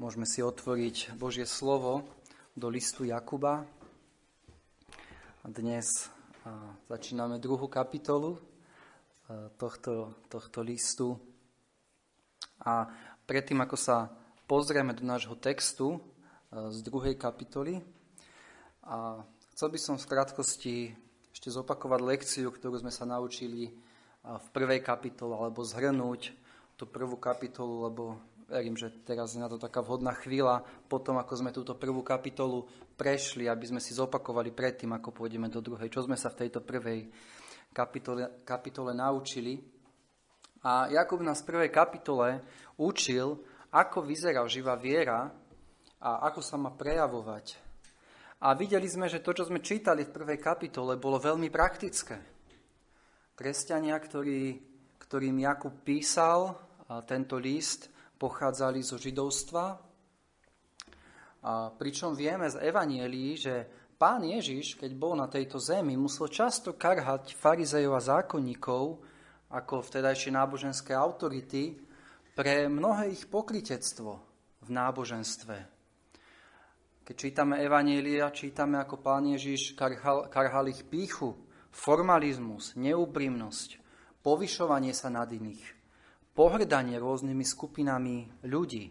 Môžeme si otvoriť Božie slovo do listu Jakuba. Dnes začíname druhú kapitolu tohto, tohto listu. A predtým, ako sa pozrieme do nášho textu z druhej kapitoly, a chcel by som v krátkosti ešte zopakovať lekciu, ktorú sme sa naučili v prvej kapitole, alebo zhrnúť tú prvú kapitolu, lebo verím, že teraz je na to taká vhodná chvíľa, potom ako sme túto prvú kapitolu prešli, aby sme si zopakovali predtým, ako pôjdeme do druhej, čo sme sa v tejto prvej kapitole, kapitole naučili. A Jakub nás v prvej kapitole učil, ako vyzerá živá viera a ako sa má prejavovať. A videli sme, že to, čo sme čítali v prvej kapitole, bolo veľmi praktické. Kresťania, ktorý, ktorým Jakub písal tento list, pochádzali zo židovstva. A pričom vieme z Evanielí, že pán Ježiš, keď bol na tejto zemi, musel často karhať farizejov a zákonníkov, ako vtedajšie náboženské autority, pre mnohé ich pokritectvo v náboženstve. Keď čítame Evanielia, čítame, ako pán Ježiš karhal, karhal ich píchu, formalizmus, neúprimnosť, povyšovanie sa nad iných pohrdanie rôznymi skupinami ľudí.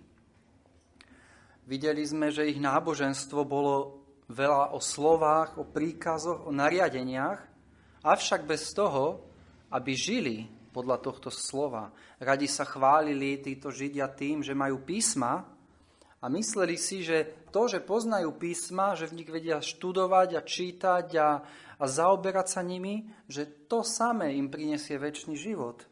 Videli sme, že ich náboženstvo bolo veľa o slovách, o príkazoch, o nariadeniach, avšak bez toho, aby žili podľa tohto slova. Radi sa chválili títo Židia tým, že majú písma a mysleli si, že to, že poznajú písma, že v nich vedia študovať a čítať a, a zaoberať sa nimi, že to samé im prinesie väčší život.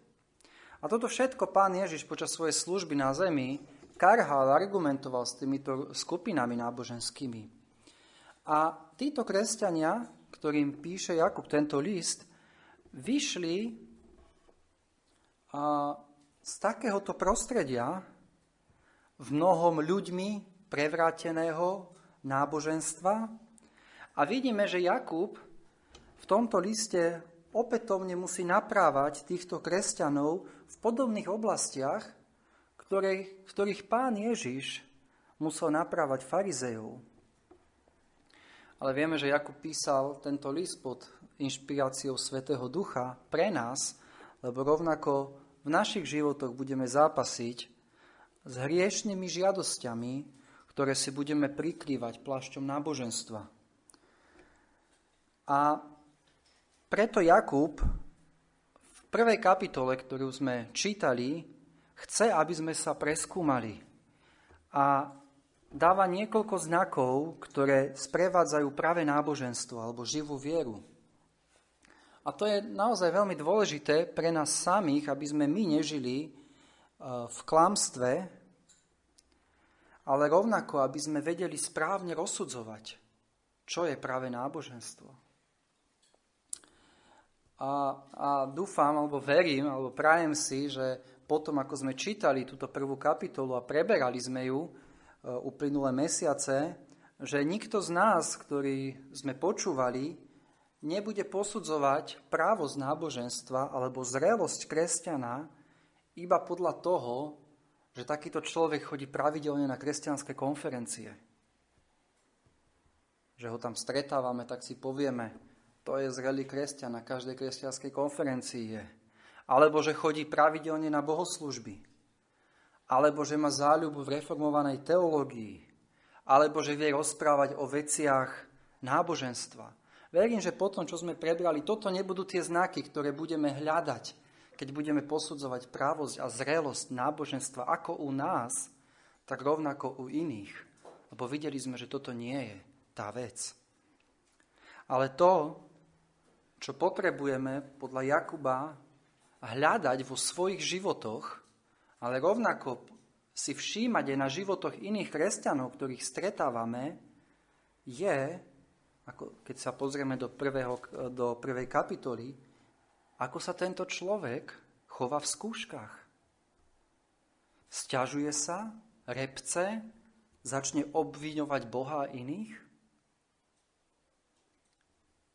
A toto všetko pán Ježiš počas svojej služby na zemi karhal, argumentoval s týmito skupinami náboženskými. A títo kresťania, ktorým píše Jakub tento list, vyšli a, z takéhoto prostredia v mnohom ľuďmi prevráteného náboženstva. A vidíme, že Jakub v tomto liste opätovne musí naprávať týchto kresťanov v podobných oblastiach, ktoré, ktorých pán Ježiš musel naprávať farizejov. Ale vieme, že Jakub písal tento list pod inšpiráciou Svetého Ducha pre nás, lebo rovnako v našich životoch budeme zápasiť s hriešnými žiadosťami, ktoré si budeme prikrývať plášťom náboženstva. A preto Jakub v prvej kapitole, ktorú sme čítali, chce, aby sme sa preskúmali a dáva niekoľko znakov, ktoré sprevádzajú práve náboženstvo alebo živú vieru. A to je naozaj veľmi dôležité pre nás samých, aby sme my nežili e, v klamstve, ale rovnako, aby sme vedeli správne rozsudzovať, čo je práve náboženstvo. A, a dúfam, alebo verím, alebo prajem si, že potom, ako sme čítali túto prvú kapitolu a preberali sme ju e, uplynulé mesiace, že nikto z nás, ktorí sme počúvali, nebude posudzovať právo z náboženstva alebo zrelosť kresťana iba podľa toho, že takýto človek chodí pravidelne na kresťanské konferencie. Že ho tam stretávame, tak si povieme, to je zrelý kresťan na každej kresťanskej konferencii je. Alebo že chodí pravidelne na bohoslužby. Alebo že má záľubu v reformovanej teológii. Alebo že vie rozprávať o veciach náboženstva. Verím, že potom, čo sme prebrali, toto nebudú tie znaky, ktoré budeme hľadať, keď budeme posudzovať právosť a zrelosť náboženstva ako u nás, tak rovnako u iných. Lebo videli sme, že toto nie je tá vec. Ale to, čo potrebujeme podľa Jakuba hľadať vo svojich životoch, ale rovnako si všímať aj na životoch iných kresťanov, ktorých stretávame, je, ako keď sa pozrieme do, prvého, do prvej kapitoly, ako sa tento človek chová v skúškach. Sťažuje sa, repce, začne obviňovať Boha iných.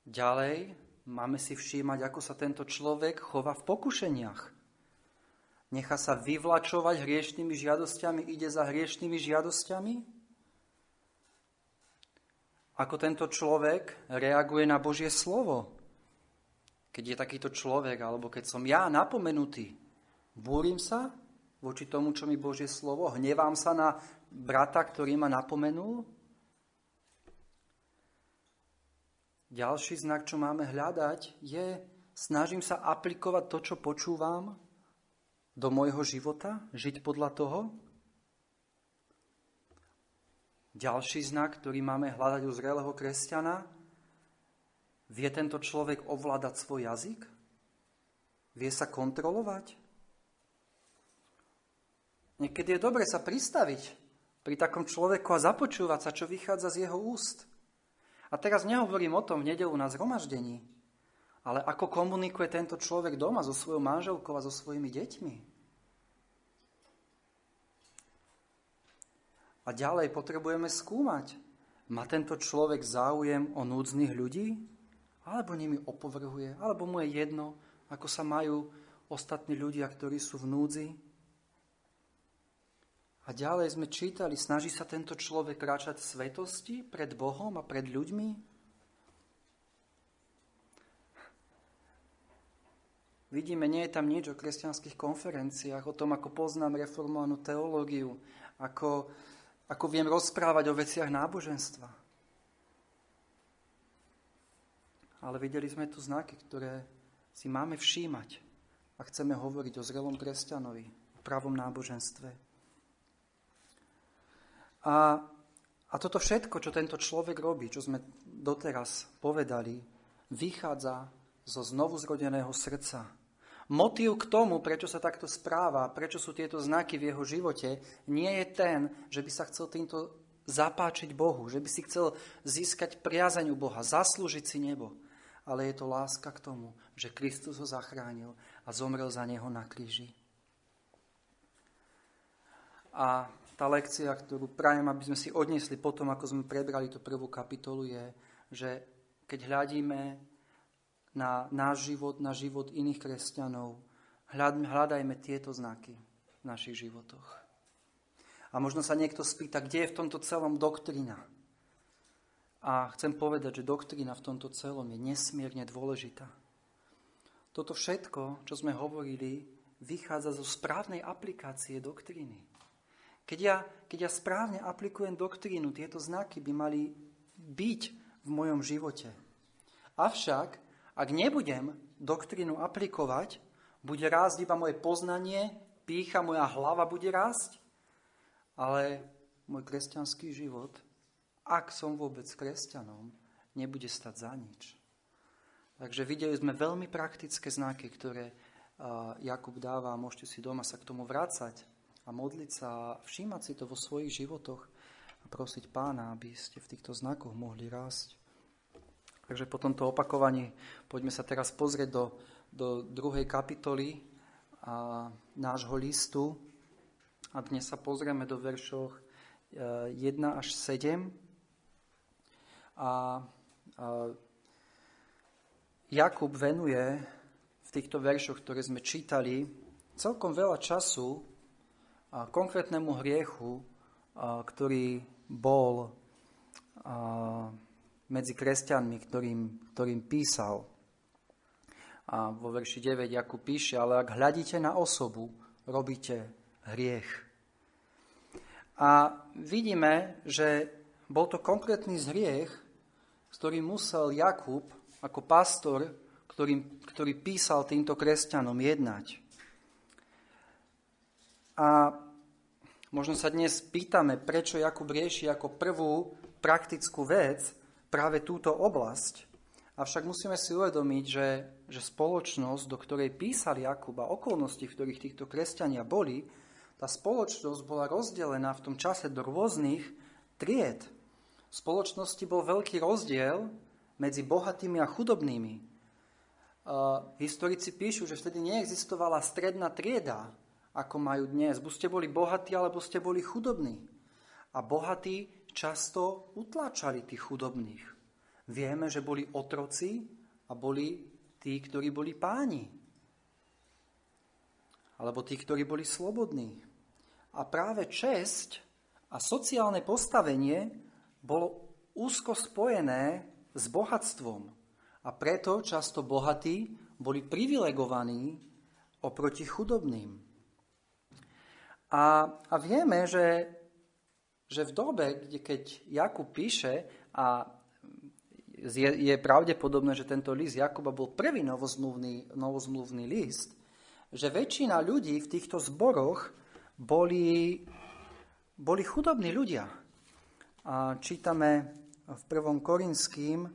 Ďalej Máme si všímať, ako sa tento človek chová v pokušeniach. Nechá sa vyvlačovať hriešnými žiadosťami, ide za hriešnými žiadosťami? Ako tento človek reaguje na Božie slovo? Keď je takýto človek, alebo keď som ja napomenutý, búrim sa voči tomu, čo mi Božie slovo, hnevám sa na brata, ktorý ma napomenul? Ďalší znak, čo máme hľadať, je, snažím sa aplikovať to, čo počúvam do môjho života, žiť podľa toho. Ďalší znak, ktorý máme hľadať u zrelého kresťana, vie tento človek ovládať svoj jazyk? Vie sa kontrolovať? Niekedy je dobre sa pristaviť pri takom človeku a započúvať sa, čo vychádza z jeho úst. A teraz nehovorím o tom v nedelu na zhromaždení, ale ako komunikuje tento človek doma so svojou manželkou a so svojimi deťmi? A ďalej potrebujeme skúmať. Má tento človek záujem o núdznych ľudí? Alebo nimi opovrhuje? Alebo mu je jedno, ako sa majú ostatní ľudia, ktorí sú v núdzi? A ďalej sme čítali, snaží sa tento človek kráčať svetosti pred Bohom a pred ľuďmi? Vidíme, nie je tam nič o kresťanských konferenciách, o tom, ako poznám reformovanú teológiu, ako, ako viem rozprávať o veciach náboženstva. Ale videli sme tu znaky, ktoré si máme všímať a chceme hovoriť o zrelom kresťanovi, o pravom náboženstve. A, a toto všetko, čo tento človek robí, čo sme doteraz povedali, vychádza zo znovuzrodeného srdca, Motív k tomu, prečo sa takto správa, prečo sú tieto znaky v jeho živote, nie je ten, že by sa chcel týmto zapáčiť Bohu, že by si chcel získať priazeň u Boha, zaslúžiť si nebo. Ale je to láska k tomu, že Kristus ho zachránil a zomrel za neho na kríži. A tá lekcia, ktorú prajem, aby sme si odniesli potom, ako sme prebrali tú prvú kapitolu, je, že keď hľadíme na náš život, na život iných kresťanov. Hľadajme tieto znaky v našich životoch. A možno sa niekto spýta, kde je v tomto celom doktrina. A chcem povedať, že doktrina v tomto celom je nesmierne dôležitá. Toto všetko, čo sme hovorili, vychádza zo správnej aplikácie doktriny. Keď ja, keď ja správne aplikujem doktrínu, tieto znaky by mali byť v mojom živote. Avšak ak nebudem doktrínu aplikovať, bude rásť iba moje poznanie, pícha, moja hlava bude rásť, ale môj kresťanský život, ak som vôbec kresťanom, nebude stať za nič. Takže videli sme veľmi praktické znaky, ktoré Jakub dáva a môžete si doma sa k tomu vrácať a modliť sa a všímať si to vo svojich životoch a prosiť pána, aby ste v týchto znakoch mohli rásť. Takže po tomto opakovaní poďme sa teraz pozrieť do, do druhej kapitoly a, nášho listu. A dnes sa pozrieme do veršoch 1 e, až 7. A, a Jakub venuje v týchto veršoch, ktoré sme čítali, celkom veľa času konkrétnemu hriechu, ktorý bol medzi kresťanmi, ktorým, ktorým písal. A vo verši 9 Jakub píše, ale ak hľadíte na osobu, robíte hriech. A vidíme, že bol to konkrétny zhriech, s ktorým musel Jakub ako pastor, ktorý, ktorý písal týmto kresťanom, jednať. A možno sa dnes pýtame, prečo Jakub rieši ako prvú praktickú vec práve túto oblasť. Avšak musíme si uvedomiť, že, že spoločnosť, do ktorej písali Jakub a okolnosti, v ktorých týchto kresťania boli, tá spoločnosť bola rozdelená v tom čase do rôznych tried. V spoločnosti bol veľký rozdiel medzi bohatými a chudobnými. Uh, historici píšu, že vtedy neexistovala stredná trieda, ako majú dnes. Buď ste boli bohatí, alebo ste boli chudobní. A bohatí často utláčali tých chudobných. Vieme, že boli otroci a boli tí, ktorí boli páni. Alebo tí, ktorí boli slobodní. A práve česť a sociálne postavenie bolo úzko spojené s bohatstvom. A preto často bohatí boli privilegovaní oproti chudobným. A, a vieme, že, že v dobe, kde keď Jakub píše, a je, je pravdepodobné, že tento list Jakuba bol prvý novozmluvný, novozmluvný list, že väčšina ľudí v týchto zboroch boli, boli chudobní ľudia. A čítame v 1. Korinským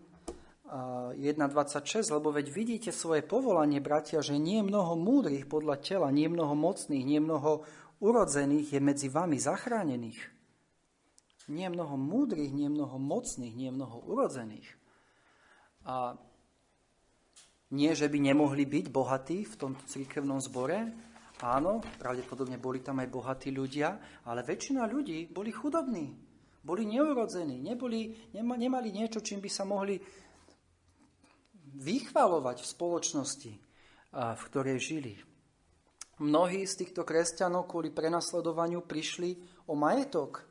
1.26, lebo veď vidíte svoje povolanie, bratia, že nie mnoho múdrych podľa tela, nie mnoho mocných, nie mnoho urodzených je medzi vami zachránených. Nie mnoho múdrych, nie mnoho mocných, nie mnoho urodzených. A nie, že by nemohli byť bohatí v tom cirkevnom zbore, áno, pravdepodobne boli tam aj bohatí ľudia, ale väčšina ľudí boli chudobní, boli neurodzení, neboli, nema, nemali niečo, čím by sa mohli vychvalovať v spoločnosti, v ktorej žili. Mnohí z týchto kresťanov kvôli prenasledovaniu prišli o majetok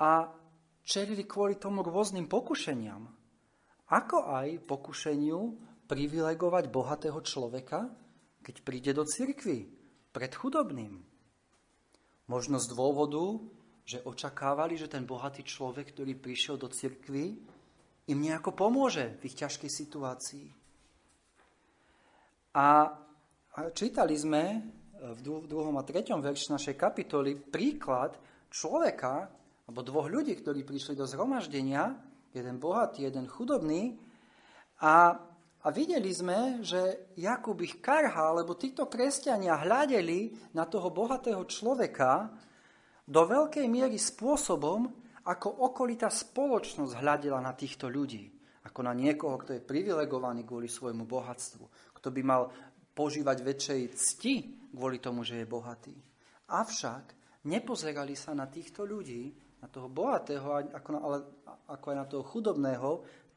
a čelili kvôli tomu rôznym pokušeniam. Ako aj pokušeniu privilegovať bohatého človeka, keď príde do cirkvy pred chudobným. Možno z dôvodu, že očakávali, že ten bohatý človek, ktorý prišiel do cirkvy, im nejako pomôže v ich ťažkej situácii. A čítali sme v druhom a treťom verši našej kapitoly príklad človeka, alebo dvoch ľudí, ktorí prišli do zhromaždenia, jeden bohatý, jeden chudobný, a, a videli sme, že Jakub ich karha, lebo títo kresťania hľadeli na toho bohatého človeka do veľkej miery spôsobom, ako okolitá spoločnosť hľadela na týchto ľudí. Ako na niekoho, kto je privilegovaný kvôli svojmu bohatstvu. Kto by mal požívať väčšej cti kvôli tomu, že je bohatý. Avšak nepozerali sa na týchto ľudí, na toho bohatého, ako, na, ale, ako aj na toho chudobného,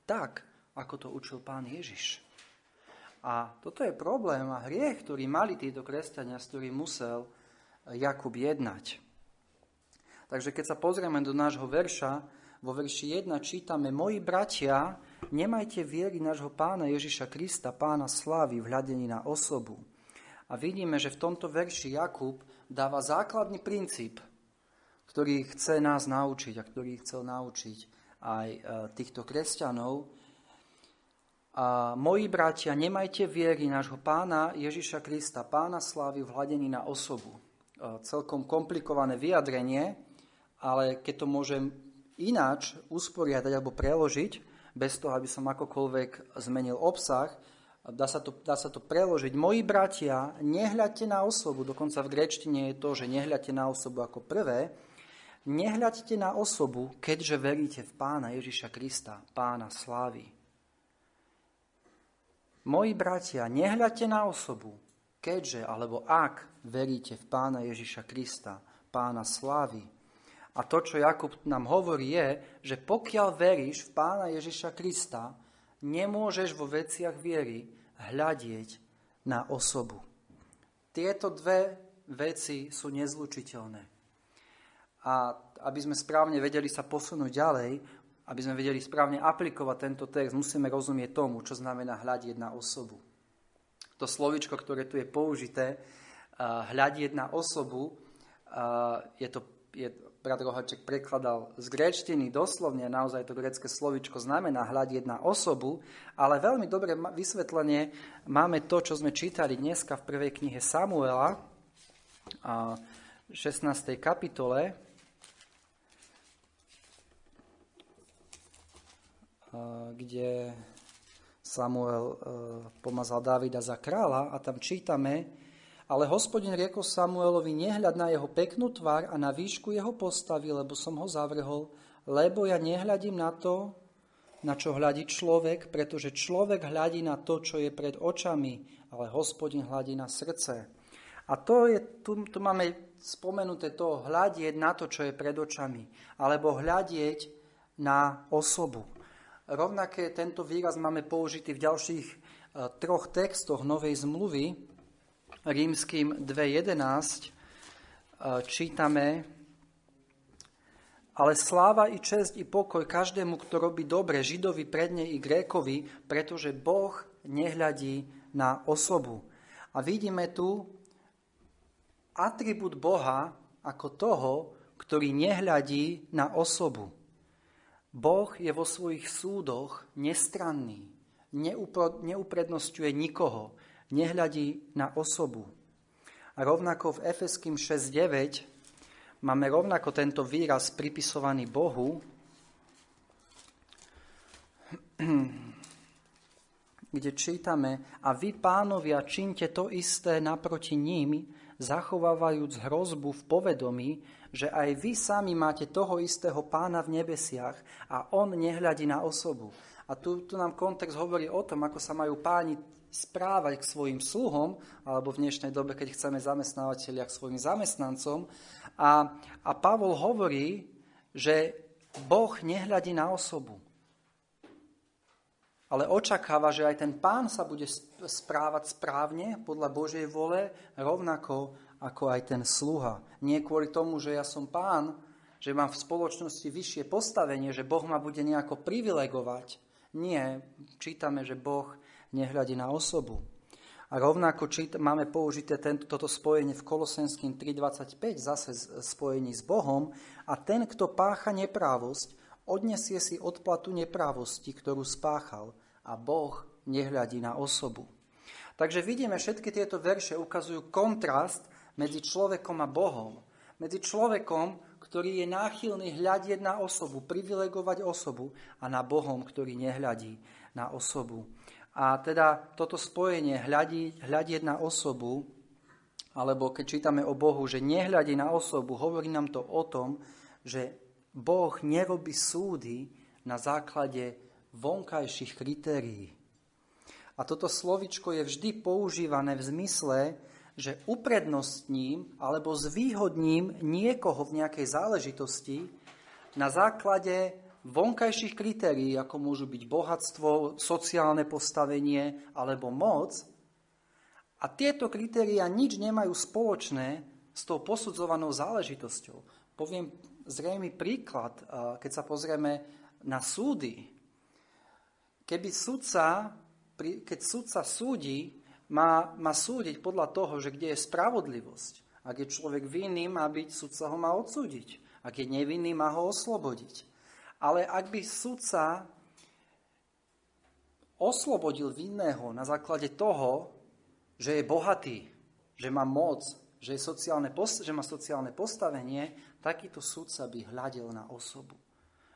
tak, ako to učil pán Ježiš. A toto je problém a hriech, ktorý mali títo kresťania, s ktorým musel Jakub jednať. Takže keď sa pozrieme do nášho verša, vo verši 1 čítame Moji bratia, nemajte viery nášho pána Ježiša Krista, pána slávy v hľadení na osobu. A vidíme, že v tomto verši Jakub dáva základný princíp, ktorý chce nás naučiť a ktorý chcel naučiť aj e, týchto kresťanov. A moji bratia, nemajte viery nášho pána Ježiša Krista, pána slávy v hľadení na osobu. E, celkom komplikované vyjadrenie, ale keď to môžem ináč usporiadať alebo preložiť, bez toho, aby som akokoľvek zmenil obsah, dá sa to, dá sa to preložiť. Moji bratia, nehľadte na osobu, dokonca v grečtine je to, že nehľadte na osobu ako prvé, nehľadte na osobu, keďže veríte v Pána Ježiša Krista, Pána slávy. Moji bratia, nehľadte na osobu, keďže alebo ak veríte v Pána Ježiša Krista, Pána slávy. A to, čo Jakub nám hovorí, je, že pokiaľ veríš v Pána Ježiša Krista, nemôžeš vo veciach viery hľadieť na osobu. Tieto dve veci sú nezlučiteľné. A aby sme správne vedeli sa posunúť ďalej, aby sme vedeli správne aplikovať tento text, musíme rozumieť tomu, čo znamená hľadieť na osobu. To slovičko, ktoré tu je použité, hľadieť na osobu, je to, je, brat Rohaček prekladal z gréčtiny doslovne, naozaj to grecké slovičko znamená hľadieť na osobu, ale veľmi dobre vysvetlenie máme to, čo sme čítali dneska v prvej knihe Samuela, 16. kapitole, kde Samuel pomazal Davida za kráľa a tam čítame, ale hospodin riekol Samuelovi, nehľad na jeho peknú tvár a na výšku jeho postavy, lebo som ho zavrhol, lebo ja nehľadím na to, na čo hľadí človek, pretože človek hľadí na to, čo je pred očami, ale hospodin hľadí na srdce. A to je, tu, tu máme spomenuté to hľadieť na to, čo je pred očami, alebo hľadieť na osobu. Rovnaké tento výraz máme použitý v ďalších uh, troch textoch Novej zmluvy, rímským 2.11 čítame ale sláva i čest i pokoj každému, kto robí dobre, Židovi predne i Grékovi, pretože Boh nehľadí na osobu. A vidíme tu atribút Boha ako toho, ktorý nehľadí na osobu. Boh je vo svojich súdoch nestranný, neuprednostňuje nikoho, nehľadí na osobu. A rovnako v Efeským 6.9 máme rovnako tento výraz pripisovaný Bohu, kde čítame a vy pánovia činte to isté naproti ním, zachovávajúc hrozbu v povedomí, že aj vy sami máte toho istého pána v nebesiach a on nehľadí na osobu. A tu, tu nám kontext hovorí o tom, ako sa majú páni správať k svojim sluhom, alebo v dnešnej dobe, keď chceme zamestnávateľia k svojim zamestnancom. A, a Pavol hovorí, že Boh nehľadí na osobu, ale očakáva, že aj ten pán sa bude správať správne podľa Božej vole, rovnako ako aj ten sluha. Nie kvôli tomu, že ja som pán, že mám v spoločnosti vyššie postavenie, že Boh ma bude nejako privilegovať. Nie, čítame, že Boh nehľadí na osobu. A rovnako čít, máme použité tento, toto spojenie v Kolosenským 3.25, zase spojení s Bohom. A ten, kto pácha neprávosť, odnesie si odplatu neprávosti, ktorú spáchal. A Boh nehľadí na osobu. Takže vidíme, všetky tieto verše ukazujú kontrast medzi človekom a Bohom. Medzi človekom, ktorý je náchylný hľadieť na osobu, privilegovať osobu a na Bohom, ktorý nehľadí na osobu. A teda toto spojenie hľadí, hľadieť na osobu, alebo keď čítame o Bohu, že nehľadí na osobu, hovorí nám to o tom, že Boh nerobí súdy na základe vonkajších kritérií. A toto slovičko je vždy používané v zmysle, že uprednostním alebo zvýhodním niekoho v nejakej záležitosti na základe vonkajších kritérií, ako môžu byť bohatstvo, sociálne postavenie alebo moc. A tieto kritéria nič nemajú spoločné s tou posudzovanou záležitosťou. Poviem zrejmy príklad, keď sa pozrieme na súdy. Keby sudca, keď sudca súdi, má, má súdiť podľa toho, že kde je spravodlivosť. Ak je človek vinný, má byť, sudca ho má odsúdiť. Ak je nevinný, má ho oslobodiť. Ale ak by sudca oslobodil vinného na základe toho, že je bohatý, že má moc, že, je sociálne, že má sociálne postavenie, takýto sudca by hľadel na osobu.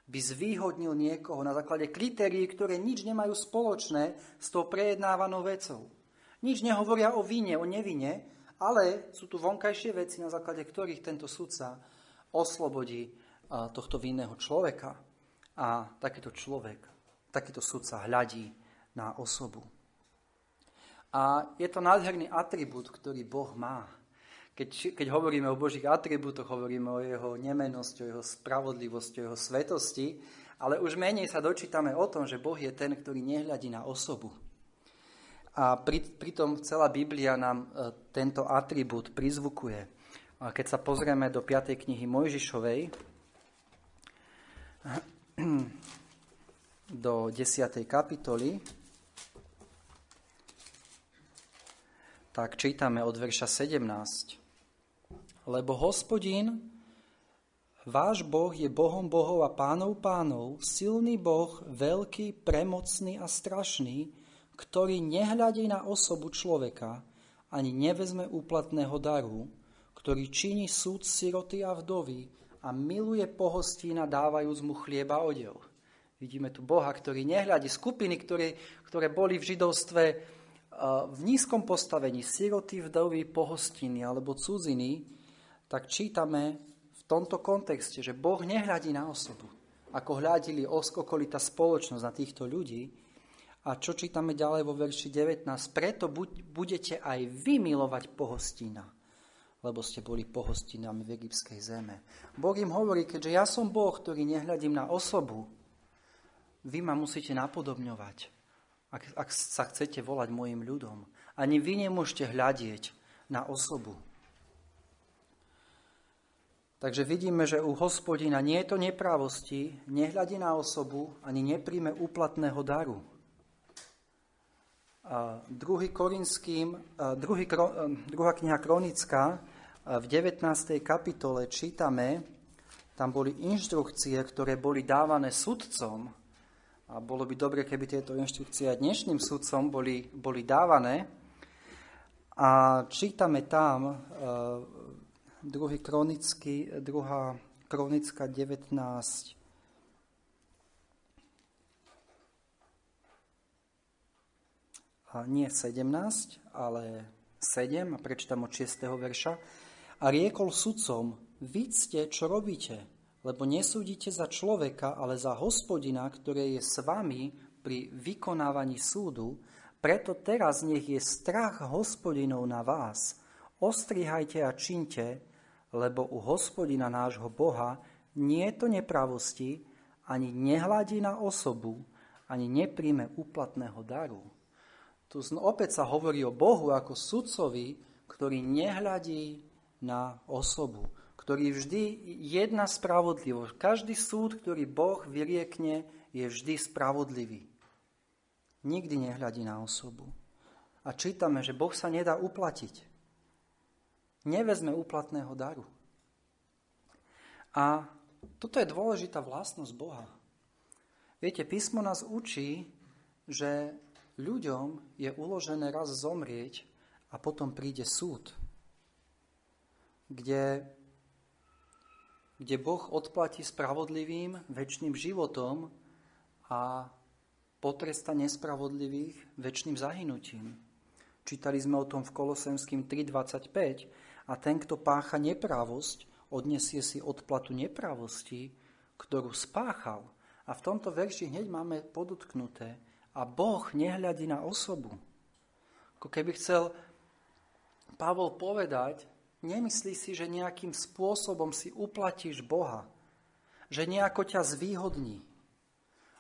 By zvýhodnil niekoho na základe kritérií, ktoré nič nemajú spoločné s tou prejednávanou vecou. Nič nehovoria o vine, o nevine, ale sú tu vonkajšie veci, na základe ktorých tento sudca oslobodí tohto vinného človeka. A takýto človek, takýto sudca hľadí na osobu. A je to nádherný atribút, ktorý Boh má. Keď, keď hovoríme o Božích atribútoch, hovoríme o jeho nemenosti, o jeho spravodlivosti, o jeho svetosti, ale už menej sa dočítame o tom, že Boh je ten, ktorý nehľadí na osobu. A pri, pritom celá Biblia nám e, tento atribút prizvukuje. A keď sa pozrieme do 5. knihy Mojžišovej, do 10. kapitoly, tak čítame od verša 17. Lebo hospodín, váš Boh je Bohom Bohov a pánov pánov, silný Boh, veľký, premocný a strašný, ktorý nehľadí na osobu človeka, ani nevezme úplatného daru, ktorý činí súd siroty a vdovy a miluje pohostína dávajúc mu chlieba odev. Vidíme tu Boha, ktorý nehľadí skupiny, ktoré, ktoré boli v židovstve eh, v nízkom postavení, siroty, vdovy, pohostiny alebo cudziny, tak čítame v tomto kontexte, že Boh nehľadí na osobu, ako hľadili okolitá spoločnosť na týchto ľudí, a čo čítame ďalej vo verši 19? Preto budete aj vy milovať pohostina, lebo ste boli pohostinami v egyptskej zeme. Boh im hovorí, keďže ja som Boh, ktorý nehľadím na osobu, vy ma musíte napodobňovať, ak, ak sa chcete volať mojim ľudom. Ani vy nemôžete hľadieť na osobu. Takže vidíme, že u hospodina nie je to neprávosti, nehľadí na osobu, ani nepríjme úplatného daru. A druhý Korinským, druhý, druhá kniha Kronická v 19. kapitole čítame, tam boli inštrukcie, ktoré boli dávané sudcom, a bolo by dobre, keby tieto inštrukcie dnešným sudcom boli, boli dávané. A čítame tam uh, druhý kronický, druhá kronická 19, a nie 17, ale 7, a prečítam od 6. verša. A riekol sudcom, vidste, čo robíte, lebo nesúdite za človeka, ale za hospodina, ktoré je s vami pri vykonávaní súdu, preto teraz nech je strach hospodinov na vás. Ostrihajte a činte, lebo u hospodina nášho Boha nie je to nepravosti, ani nehľadí na osobu, ani nepríjme úplatného daru. Tu opäť sa hovorí o Bohu ako sudcovi, ktorý nehľadí na osobu, ktorý vždy jedna spravodlivosť. Každý súd, ktorý Boh vyriekne, je vždy spravodlivý. Nikdy nehľadí na osobu. A čítame, že Boh sa nedá uplatiť. Nevezme úplatného daru. A toto je dôležitá vlastnosť Boha. Viete, písmo nás učí, že ľuďom je uložené raz zomrieť a potom príde súd kde, kde Boh odplatí spravodlivým väčšným životom a potresta nespravodlivých väčšným zahynutím. Čítali sme o tom v Kolosenským 3.25 a ten, kto pácha neprávosť, odnesie si odplatu neprávosti, ktorú spáchal. A v tomto verši hneď máme podotknuté a Boh nehľadí na osobu. Ako keby chcel Pavol povedať, Nemyslí si, že nejakým spôsobom si uplatíš Boha, že nejako ťa zvýhodní.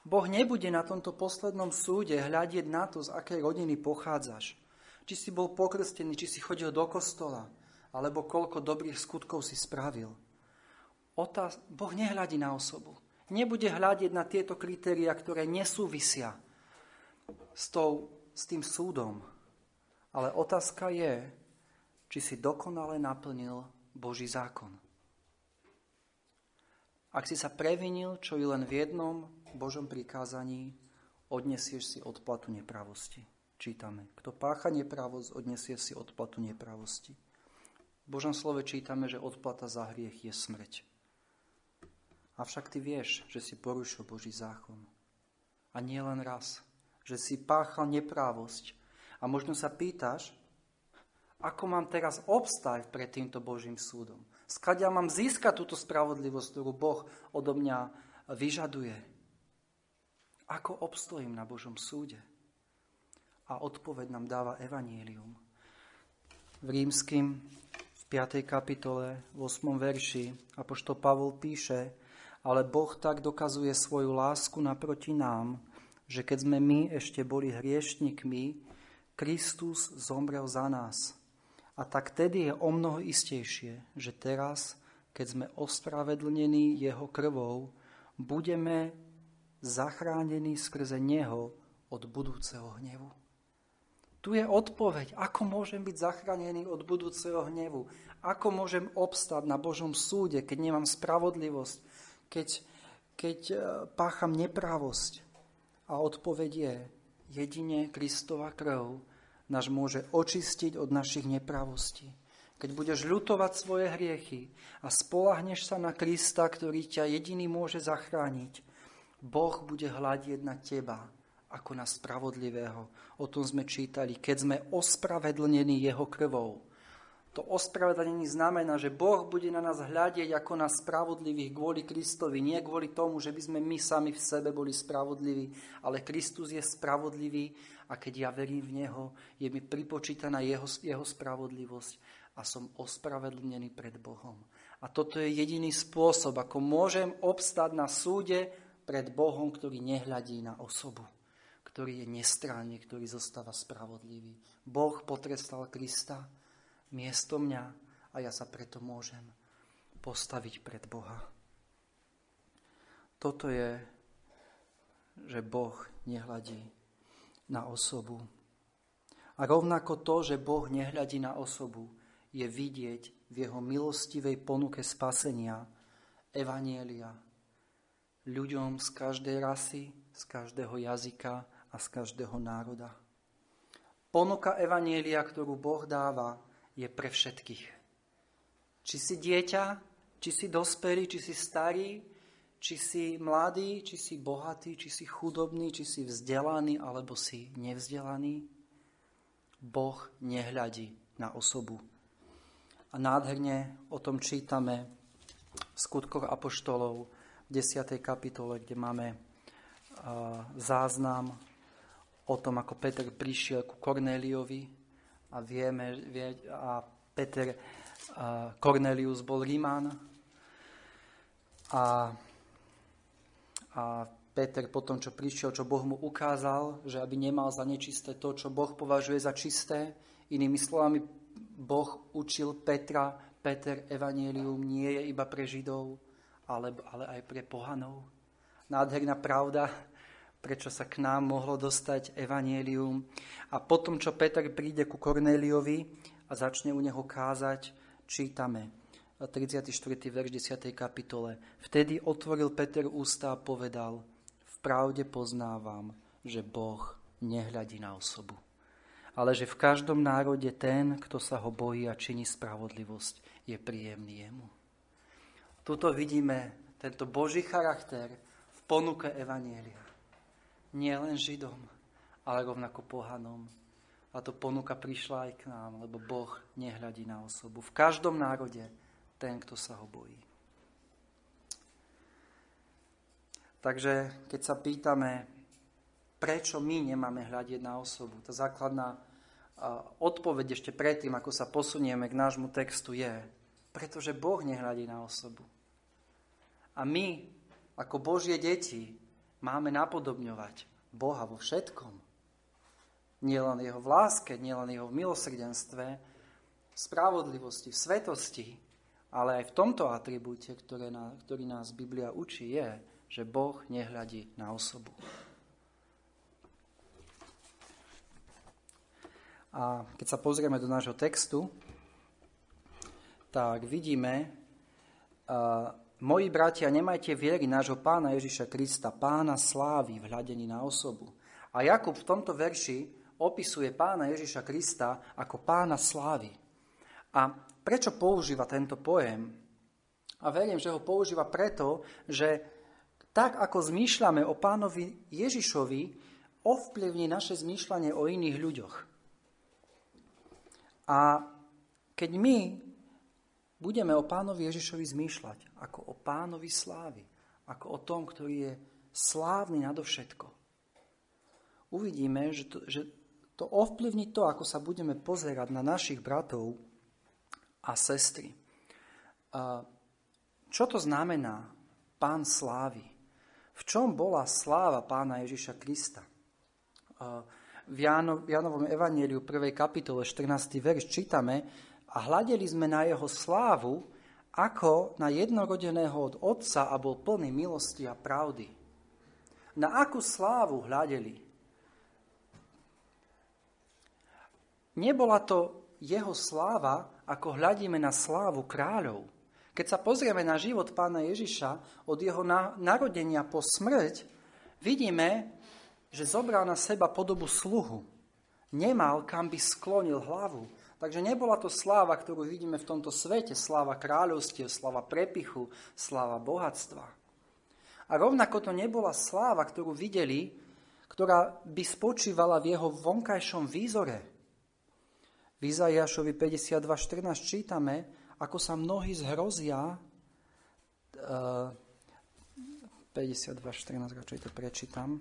Boh nebude na tomto poslednom súde hľadieť na to, z akej rodiny pochádzaš. Či si bol pokrstený, či si chodil do kostola, alebo koľko dobrých skutkov si spravil. Otáz, boh nehľadí na osobu. Nebude hľadiť na tieto kritéria, ktoré nesúvisia s, tou, s tým súdom. Ale otázka je, či si dokonale naplnil Boží zákon. Ak si sa previnil, čo i len v jednom Božom prikázaní, odnesieš si odplatu nepravosti. Čítame. Kto pácha nepravosť, odnesie si odplatu nepravosti. V Božom slove čítame, že odplata za hriech je smrť. Avšak ty vieš, že si porušil Boží zákon. A nie len raz. Že si páchal neprávosť. A možno sa pýtaš, ako mám teraz obstať pred týmto Božím súdom? Skadia mám získať túto spravodlivosť, ktorú Boh odo mňa vyžaduje? Ako obstojím na Božom súde? A odpoveď nám dáva Evangelium. V rímským v 5. kapitole, v 8. verši, apoštol Pavol píše, ale Boh tak dokazuje svoju lásku naproti nám, že keď sme my ešte boli hriešnikmi, Kristus zomrel za nás. A tak tedy je o mnoho istejšie, že teraz, keď sme ospravedlnení jeho krvou, budeme zachránení skrze neho od budúceho hnevu. Tu je odpoveď, ako môžem byť zachránený od budúceho hnevu, ako môžem obstať na Božom súde, keď nemám spravodlivosť, keď, keď e, pácham nepravosť. A odpoveď je jedine Kristova krv, nás môže očistiť od našich nepravostí. Keď budeš ľutovať svoje hriechy a spolahneš sa na Krista, ktorý ťa jediný môže zachrániť, Boh bude hľadieť na teba ako na spravodlivého. O tom sme čítali, keď sme ospravedlnení jeho krvou. To ospravedlnenie znamená, že Boh bude na nás hľadieť ako na spravodlivých kvôli Kristovi. Nie kvôli tomu, že by sme my sami v sebe boli spravodliví, ale Kristus je spravodlivý a keď ja verím v Neho, je mi pripočítaná Jeho, jeho spravodlivosť a som ospravedlnený pred Bohom. A toto je jediný spôsob, ako môžem obstať na súde pred Bohom, ktorý nehľadí na osobu, ktorý je nestranný, ktorý zostáva spravodlivý. Boh potrestal Krista miesto mňa a ja sa preto môžem postaviť pred Boha. Toto je, že Boh nehľadí na osobu. A rovnako to, že Boh nehľadí na osobu, je vidieť v jeho milostivej ponuke spasenia, evanielia, ľuďom z každej rasy, z každého jazyka a z každého národa. Ponuka evanielia, ktorú Boh dáva, je pre všetkých. Či si dieťa, či si dospelý, či si starý, či si mladý, či si bohatý, či si chudobný, či si vzdelaný, alebo si nevzdelaný. Boh nehľadí na osobu. A nádherne o tom čítame v skutkoch Apoštolov v 10. kapitole, kde máme záznam o tom, ako Peter prišiel ku Kornéliovi a vieme, vie, a Peter, a Cornelius bol Ríman. A a Peter potom, čo prišiel, čo Boh mu ukázal, že aby nemal za nečisté to, čo Boh považuje za čisté, inými slovami, Boh učil Petra, Peter, evanielium nie je iba pre Židov, ale, ale aj pre pohanov. Nádherná pravda, prečo sa k nám mohlo dostať evanielium. A potom, čo Peter príde ku Kornéliovi a začne u neho kázať, čítame. 34. verš 10. kapitole. Vtedy otvoril Peter ústa a povedal, v pravde poznávam, že Boh nehľadí na osobu, ale že v každom národe ten, kto sa ho bojí a činí spravodlivosť, je príjemný jemu. Tuto vidíme tento Boží charakter v ponuke Evanielia. Nie len Židom, ale rovnako pohanom. A to ponuka prišla aj k nám, lebo Boh nehľadí na osobu. V každom národe ten, kto sa ho bojí. Takže keď sa pýtame, prečo my nemáme hľadiť na osobu, tá základná odpoveď ešte predtým, ako sa posunieme k nášmu textu je, pretože Boh nehľadí na osobu. A my, ako Božie deti, máme napodobňovať Boha vo všetkom. Nielen jeho v láske, nielen jeho v milosrdenstve, v spravodlivosti, v svetosti, ale aj v tomto atribúte, ktoré na, ktorý nás Biblia učí, je, že Boh nehľadí na osobu. A keď sa pozrieme do nášho textu, tak vidíme, moji bratia, nemajte viery nášho pána Ježiša Krista, pána slávy v hľadení na osobu. A Jakub v tomto verši opisuje pána Ježiša Krista ako pána slávy. A Prečo používa tento pojem? A verím, že ho používa preto, že tak ako zmýšľame o pánovi Ježišovi, ovplyvní naše zmýšľanie o iných ľuďoch. A keď my budeme o pánovi Ježišovi zmýšľať ako o pánovi slávy, ako o tom, ktorý je slávny nadovšetko, uvidíme, že to, že to ovplyvní to, ako sa budeme pozerať na našich bratov a sestry. Čo to znamená pán slávy? V čom bola sláva pána Ježiša Krista? V Janovom evanieliu 1. kapitole 14. verš čítame a hľadeli sme na jeho slávu ako na jednorodeného od Otca a bol plný milosti a pravdy. Na akú slávu hľadeli? Nebola to jeho sláva, ako hľadíme na slávu kráľov. Keď sa pozrieme na život pána Ježiša od jeho narodenia po smrť, vidíme, že zobral na seba podobu sluhu. Nemal, kam by sklonil hlavu. Takže nebola to sláva, ktorú vidíme v tomto svete, sláva kráľovstiev, sláva prepichu, sláva bohatstva. A rovnako to nebola sláva, ktorú videli, ktorá by spočívala v jeho vonkajšom výzore, v Izaiášovi 52.14 čítame, ako sa mnohí zhrozia, 52.14, radšej to prečítam,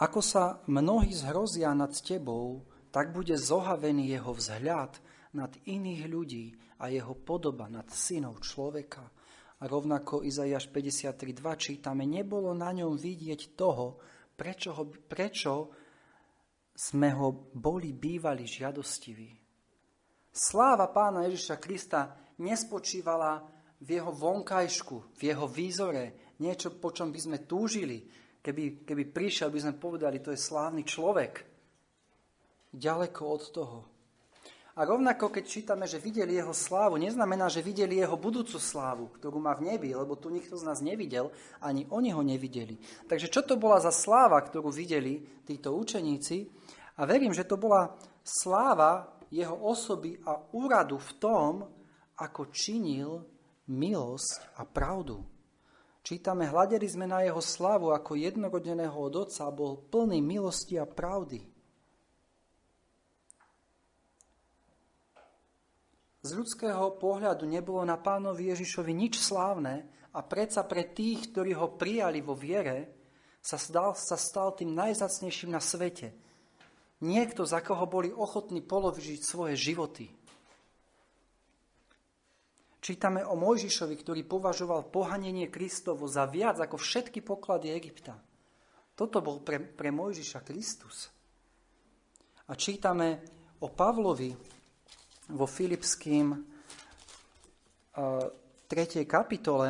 Ako sa mnohí zhrozia nad tebou, tak bude zohavený jeho vzhľad nad iných ľudí a jeho podoba nad synov človeka. A rovnako Izaiáš 53.2 čítame, nebolo na ňom vidieť toho, prečo, ho, prečo sme ho boli bývali žiadostiví. Sláva pána Ježiša Krista nespočívala v jeho vonkajšku, v jeho výzore, niečo, po čom by sme túžili. Keby, keby prišiel, by sme povedali, to je slávny človek. Ďaleko od toho. A rovnako, keď čítame, že videli jeho slávu, neznamená, že videli jeho budúcu slávu, ktorú má v nebi, lebo tu nikto z nás nevidel, ani oni ho nevideli. Takže čo to bola za sláva, ktorú videli títo učeníci? A verím, že to bola sláva jeho osoby a úradu v tom, ako činil milosť a pravdu. Čítame, hľadeli sme na jeho slavu ako jednorodeného od Otca a bol plný milosti a pravdy. Z ľudského pohľadu nebolo na pánovi Ježišovi nič slávne a predsa pre tých, ktorí ho prijali vo viere, sa stal, sa stal tým najzacnejším na svete – Niekto, za koho boli ochotní položiť svoje životy. Čítame o Mojžišovi, ktorý považoval pohanenie Kristovo za viac ako všetky poklady Egypta. Toto bol pre, pre Mojžiša Kristus. A čítame o Pavlovi vo Filipským 3. kapitole,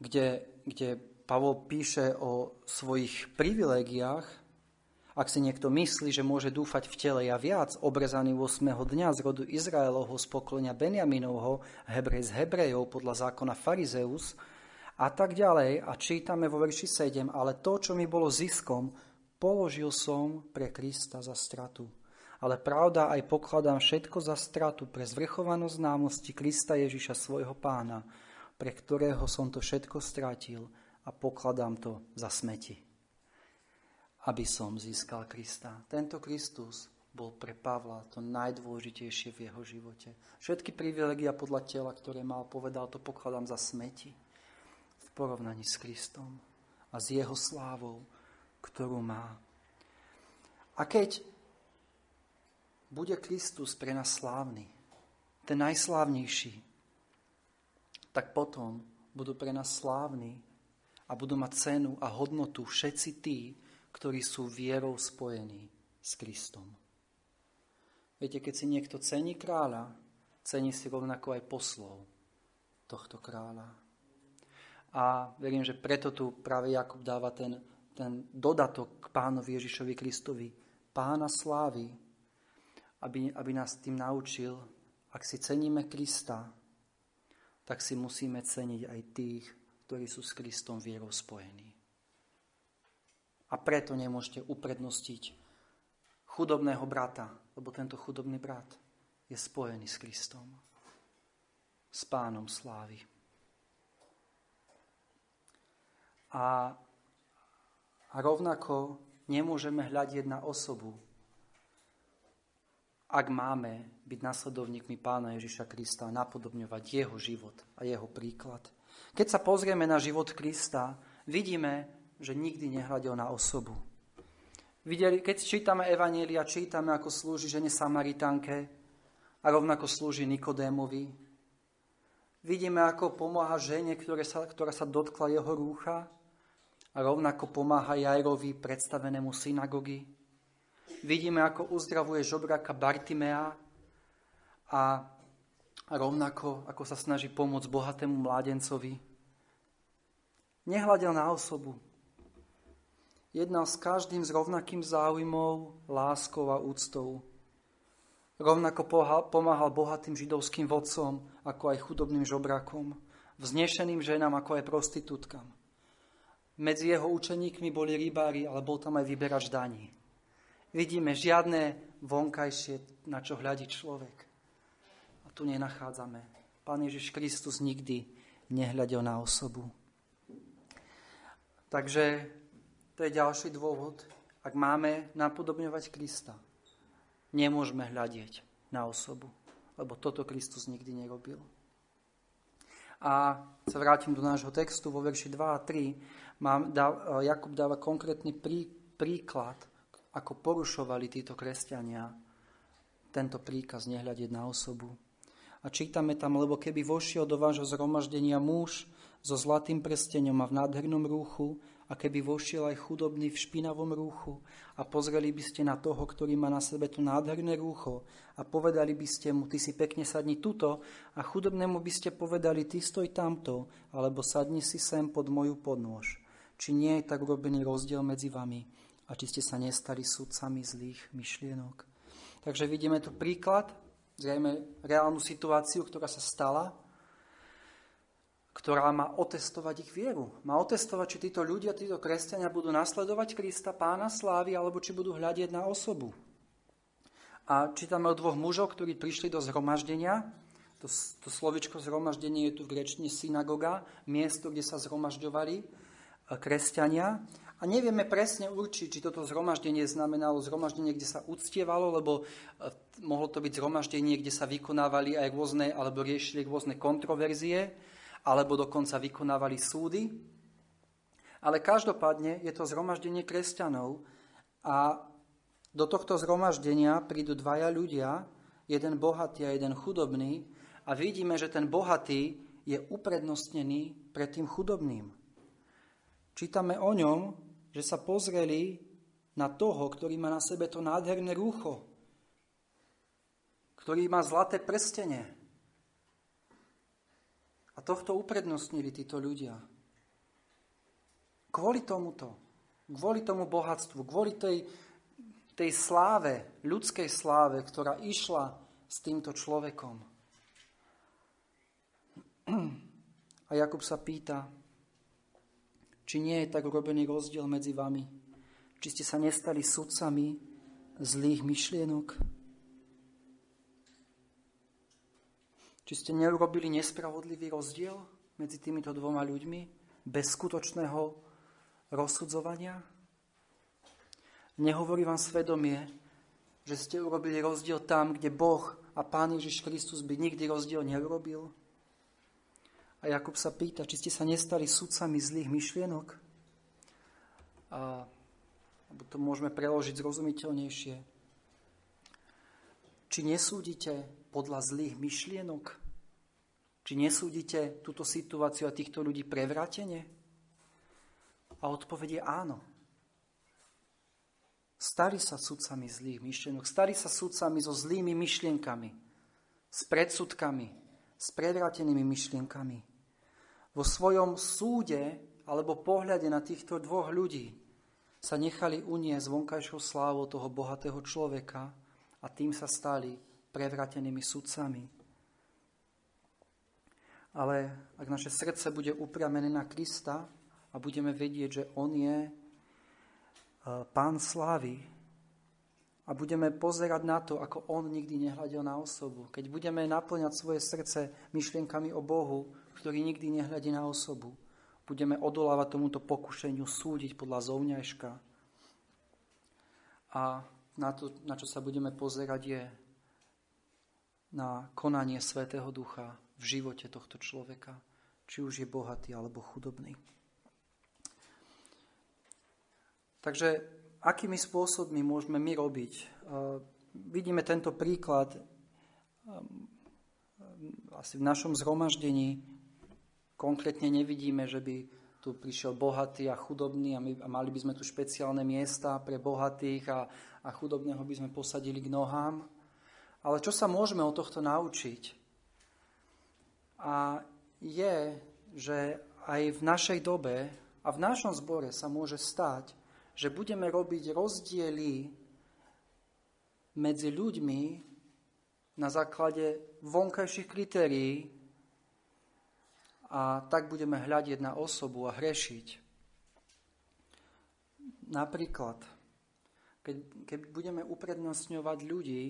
kde, kde Pavol píše o svojich privilégiách. Ak si niekto myslí, že môže dúfať v tele ja viac, obrezaný 8. dňa z rodu Izraelovho z pokolenia Benjaminovho, Hebrej z Hebrejov podľa zákona Farizeus a tak ďalej. A čítame vo verši 7, ale to, čo mi bolo ziskom, položil som pre Krista za stratu. Ale pravda aj pokladám všetko za stratu pre zvrchovanosť známosti Krista Ježiša svojho pána, pre ktorého som to všetko stratil a pokladám to za smeti, aby som získal Krista. Tento Kristus bol pre Pavla to najdôležitejšie v jeho živote. Všetky privilegia podľa tela, ktoré mal, povedal, to pokladám za smeti v porovnaní s Kristom a s jeho slávou, ktorú má. A keď bude Kristus pre nás slávny, ten najslávnejší, tak potom budú pre nás slávni a budú mať cenu a hodnotu všetci tí, ktorí sú vierou spojení s Kristom. Viete, keď si niekto cení kráľa, cení si rovnako aj poslov tohto kráľa. A verím, že preto tu práve Jakub dáva ten, ten dodatok k pánovi Ježišovi Kristovi, pána slávy, aby, aby nás tým naučil, ak si ceníme Krista, tak si musíme ceniť aj tých, ktorí sú s Kristom vierou spojení. A preto nemôžete uprednostiť chudobného brata, lebo tento chudobný brat je spojený s Kristom, s pánom slávy. A, rovnako nemôžeme hľadiť na osobu, ak máme byť nasledovníkmi pána Ježiša Krista a napodobňovať jeho život a jeho príklad. Keď sa pozrieme na život Krista, vidíme, že nikdy nehľadil na osobu. Videli, keď čítame Evanielia, čítame, ako slúži žene Samaritánke a rovnako slúži Nikodémovi. Vidíme, ako pomáha žene, ktoré sa, ktorá sa dotkla jeho rúcha a rovnako pomáha Jajrovi, predstavenému synagogy. Vidíme, ako uzdravuje žobraka Bartimea a rovnako ako sa snaží pomôcť bohatému mládencovi. Nehľadel na osobu. Jednal s každým s rovnakým záujmom, láskou a úctou. Rovnako pomáhal bohatým židovským vodcom, ako aj chudobným žobrakom, vznešeným ženám, ako aj prostitútkam. Medzi jeho učeníkmi boli rybári, ale bol tam aj vyberač daní. Vidíme žiadne vonkajšie, na čo hľadí človek tu nenachádzame. Pán Ježiš Kristus nikdy nehľadil na osobu. Takže to je ďalší dôvod. Ak máme napodobňovať Krista, nemôžeme hľadieť na osobu, lebo toto Kristus nikdy nerobil. A sa vrátim do nášho textu vo verši 2 a 3. Mám, dá, Jakub dáva konkrétny prí, príklad, ako porušovali títo kresťania tento príkaz nehľadiť na osobu. A čítame tam, lebo keby vošiel do vášho zhromaždenia muž so zlatým prstenom a v nádhernom rúchu a keby vošiel aj chudobný v špinavom rúchu a pozreli by ste na toho, ktorý má na sebe to nádherné rúcho a povedali by ste mu, ty si pekne sadni tuto a chudobnému by ste povedali, ty stoj tamto, alebo sadni si sem pod moju podnôž. Či nie je tak urobený rozdiel medzi vami a či ste sa nestali sudcami zlých myšlienok. Takže vidíme tu príklad, zrejme reálnu situáciu, ktorá sa stala ktorá má otestovať ich vieru. Má otestovať, či títo ľudia, títo kresťania budú nasledovať Krista, pána slávy, alebo či budú hľadieť na osobu. A čítame o dvoch mužov, ktorí prišli do zhromaždenia. To, to slovičko zhromaždenie je tu v grečtine synagoga, miesto, kde sa zhromažďovali e, kresťania. A nevieme presne určiť, či toto zhromaždenie znamenalo zhromaždenie, kde sa uctievalo, lebo e, mohlo to byť zhromaždenie, kde sa vykonávali aj rôzne, alebo riešili rôzne kontroverzie alebo dokonca vykonávali súdy. Ale každopádne je to zhromaždenie kresťanov a do tohto zhromaždenia prídu dvaja ľudia, jeden bohatý a jeden chudobný a vidíme, že ten bohatý je uprednostnený pred tým chudobným. Čítame o ňom, že sa pozreli na toho, ktorý má na sebe to nádherné rúcho, ktorý má zlaté prstenie, a tohto uprednostnili títo ľudia. Kvôli tomuto, kvôli tomu bohatstvu, kvôli tej, tej sláve, ľudskej sláve, ktorá išla s týmto človekom. A Jakub sa pýta, či nie je tak urobený rozdiel medzi vami, či ste sa nestali sudcami zlých myšlienok. Či ste neurobili nespravodlivý rozdiel medzi týmito dvoma ľuďmi bez skutočného rozsudzovania? Nehovorí vám svedomie, že ste urobili rozdiel tam, kde Boh a Pán Ježiš Kristus by nikdy rozdiel neurobil? A Jakub sa pýta, či ste sa nestali sudcami zlých myšlienok? A, to môžeme preložiť zrozumiteľnejšie. Či nesúdite podľa zlých myšlienok? Či nesúdite túto situáciu a týchto ľudí prevrátene? A odpovedie áno. Stali sa sudcami zlých myšlienok, stali sa sudcami so zlými myšlienkami, s predsudkami, s prevrátenými myšlienkami. Vo svojom súde alebo pohľade na týchto dvoch ľudí sa nechali uniesť vonkajšou slávou toho bohatého človeka a tým sa stali prevratenými sudcami. Ale ak naše srdce bude upriamené na Krista a budeme vedieť, že On je e, Pán slávy a budeme pozerať na to, ako On nikdy nehľadil na osobu, keď budeme naplňať svoje srdce myšlienkami o Bohu, ktorý nikdy nehľadí na osobu, budeme odolávať tomuto pokušeniu súdiť podľa zovňajška. A na to, na čo sa budeme pozerať, je na konanie Svetého Ducha v živote tohto človeka, či už je bohatý alebo chudobný. Takže akými spôsobmi môžeme my robiť? Vidíme tento príklad asi v našom zhromaždení. Konkrétne nevidíme, že by tu prišiel bohatý a chudobný a, my, a mali by sme tu špeciálne miesta pre bohatých a, a chudobného by sme posadili k nohám. Ale čo sa môžeme od tohto naučiť? A je, že aj v našej dobe a v našom zbore sa môže stať, že budeme robiť rozdiely medzi ľuďmi na základe vonkajších kritérií a tak budeme hľadiť na osobu a hrešiť. Napríklad, keď, keď budeme uprednostňovať ľudí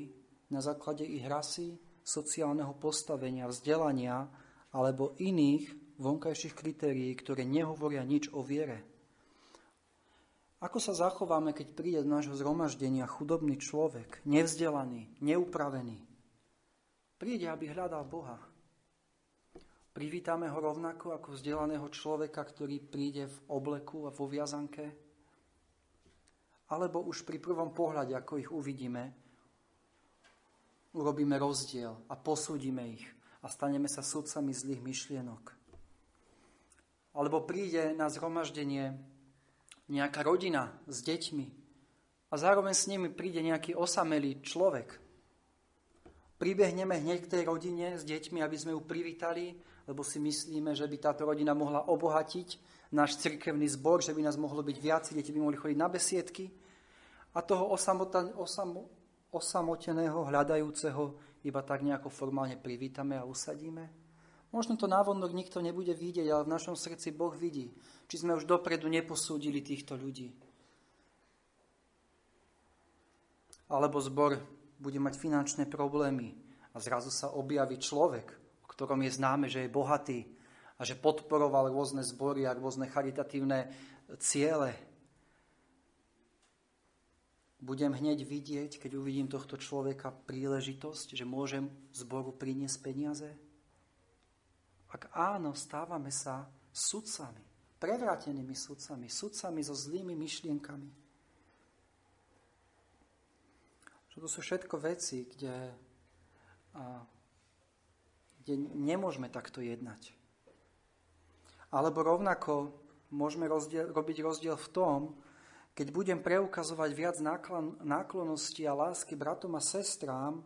na základe ich rasy, sociálneho postavenia, vzdelania alebo iných vonkajších kritérií, ktoré nehovoria nič o viere. Ako sa zachováme, keď príde do nášho zhromaždenia chudobný človek, nevzdelaný, neupravený? Príde, aby hľadal Boha. Privítame ho rovnako ako vzdelaného človeka, ktorý príde v obleku a vo viazanke? Alebo už pri prvom pohľade, ako ich uvidíme, urobíme rozdiel a posúdime ich a staneme sa sudcami zlých myšlienok. Alebo príde na zhromaždenie nejaká rodina s deťmi a zároveň s nimi príde nejaký osamelý človek. Pribehneme hneď k tej rodine s deťmi, aby sme ju privítali, lebo si myslíme, že by táto rodina mohla obohatiť náš cirkevný zbor, že by nás mohlo byť viac, deti by mohli chodiť na besiedky. A toho osamo, osamoteného, hľadajúceho iba tak nejako formálne privítame a usadíme. Možno to návonok nikto nebude vidieť, ale v našom srdci Boh vidí, či sme už dopredu neposúdili týchto ľudí. Alebo zbor bude mať finančné problémy a zrazu sa objaví človek, ktorom je známe, že je bohatý a že podporoval rôzne zbory a rôzne charitatívne ciele. Budem hneď vidieť, keď uvidím tohto človeka, príležitosť, že môžem zboru priniesť peniaze? Ak áno, stávame sa sudcami, prevrátenými sudcami, sudcami so zlými myšlienkami. Čo to sú všetko veci, kde kde nemôžeme takto jednať. Alebo rovnako môžeme rozdiel, robiť rozdiel v tom, keď budem preukazovať viac náklonosti a lásky bratom a sestrám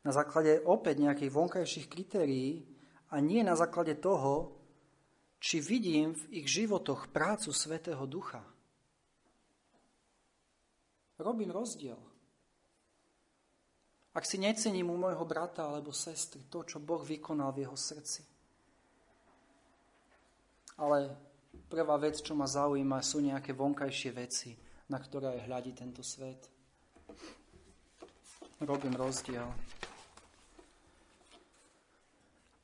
na základe opäť nejakých vonkajších kritérií a nie na základe toho, či vidím v ich životoch prácu Svetého Ducha. Robím rozdiel. Ak si necením u môjho brata alebo sestry to, čo Boh vykonal v jeho srdci. Ale prvá vec, čo ma zaujíma, sú nejaké vonkajšie veci, na ktoré hľadí tento svet. Robím rozdiel.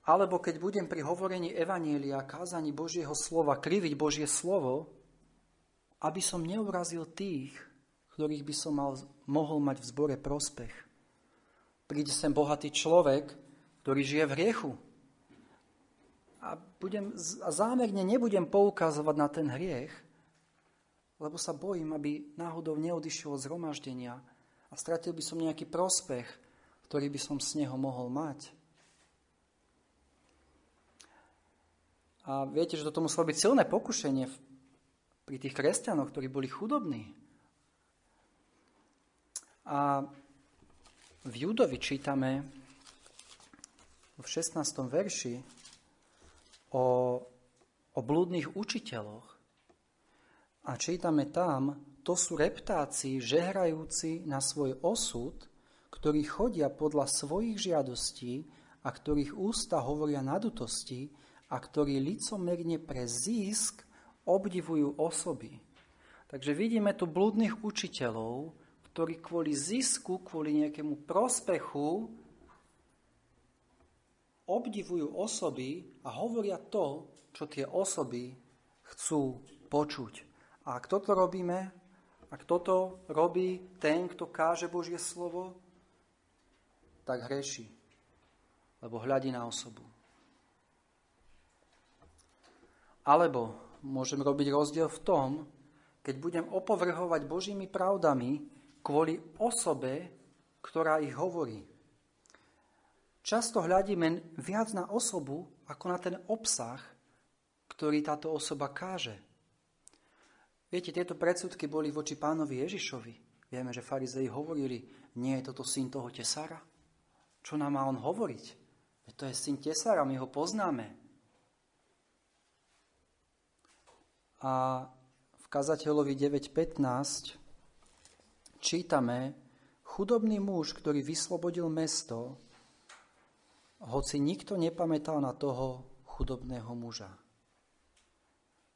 Alebo keď budem pri hovorení Evanielia a kázaní Božieho slova kriviť Božie slovo, aby som neurazil tých, ktorých by som mal, mohol mať v zbore prospech príde sem bohatý človek, ktorý žije v hriechu. A, budem, a zámerne nebudem poukazovať na ten hriech, lebo sa bojím, aby náhodou neodišiel z zhromaždenia a stratil by som nejaký prospech, ktorý by som z neho mohol mať. A viete, že toto muselo byť silné pokušenie pri tých kresťanoch, ktorí boli chudobní. A v Judovi čítame v 16. verši o, o blúdnych učiteľoch a čítame tam, to sú reptáci, žehrajúci na svoj osud, ktorí chodia podľa svojich žiadostí a ktorých ústa hovoria nadutosti a ktorí licomerne pre zisk obdivujú osoby. Takže vidíme tu blúdnych učiteľov, ktorí kvôli zisku, kvôli nejakému prospechu obdivujú osoby a hovoria to, čo tie osoby chcú počuť. A ak toto robíme, ak toto robí ten, kto káže Božie slovo, tak hreší, lebo hľadí na osobu. Alebo môžem robiť rozdiel v tom, keď budem opovrhovať Božími pravdami kvôli osobe, ktorá ich hovorí. Často hľadíme viac na osobu, ako na ten obsah, ktorý táto osoba káže. Viete, tieto predsudky boli voči pánovi Ježišovi. Vieme, že farizei hovorili, nie je toto syn toho tesára? Čo nám má on hovoriť? Veď to je syn tesára, my ho poznáme. A v kazateľovi 9.15 čítame, chudobný muž, ktorý vyslobodil mesto, hoci nikto nepamätal na toho chudobného muža.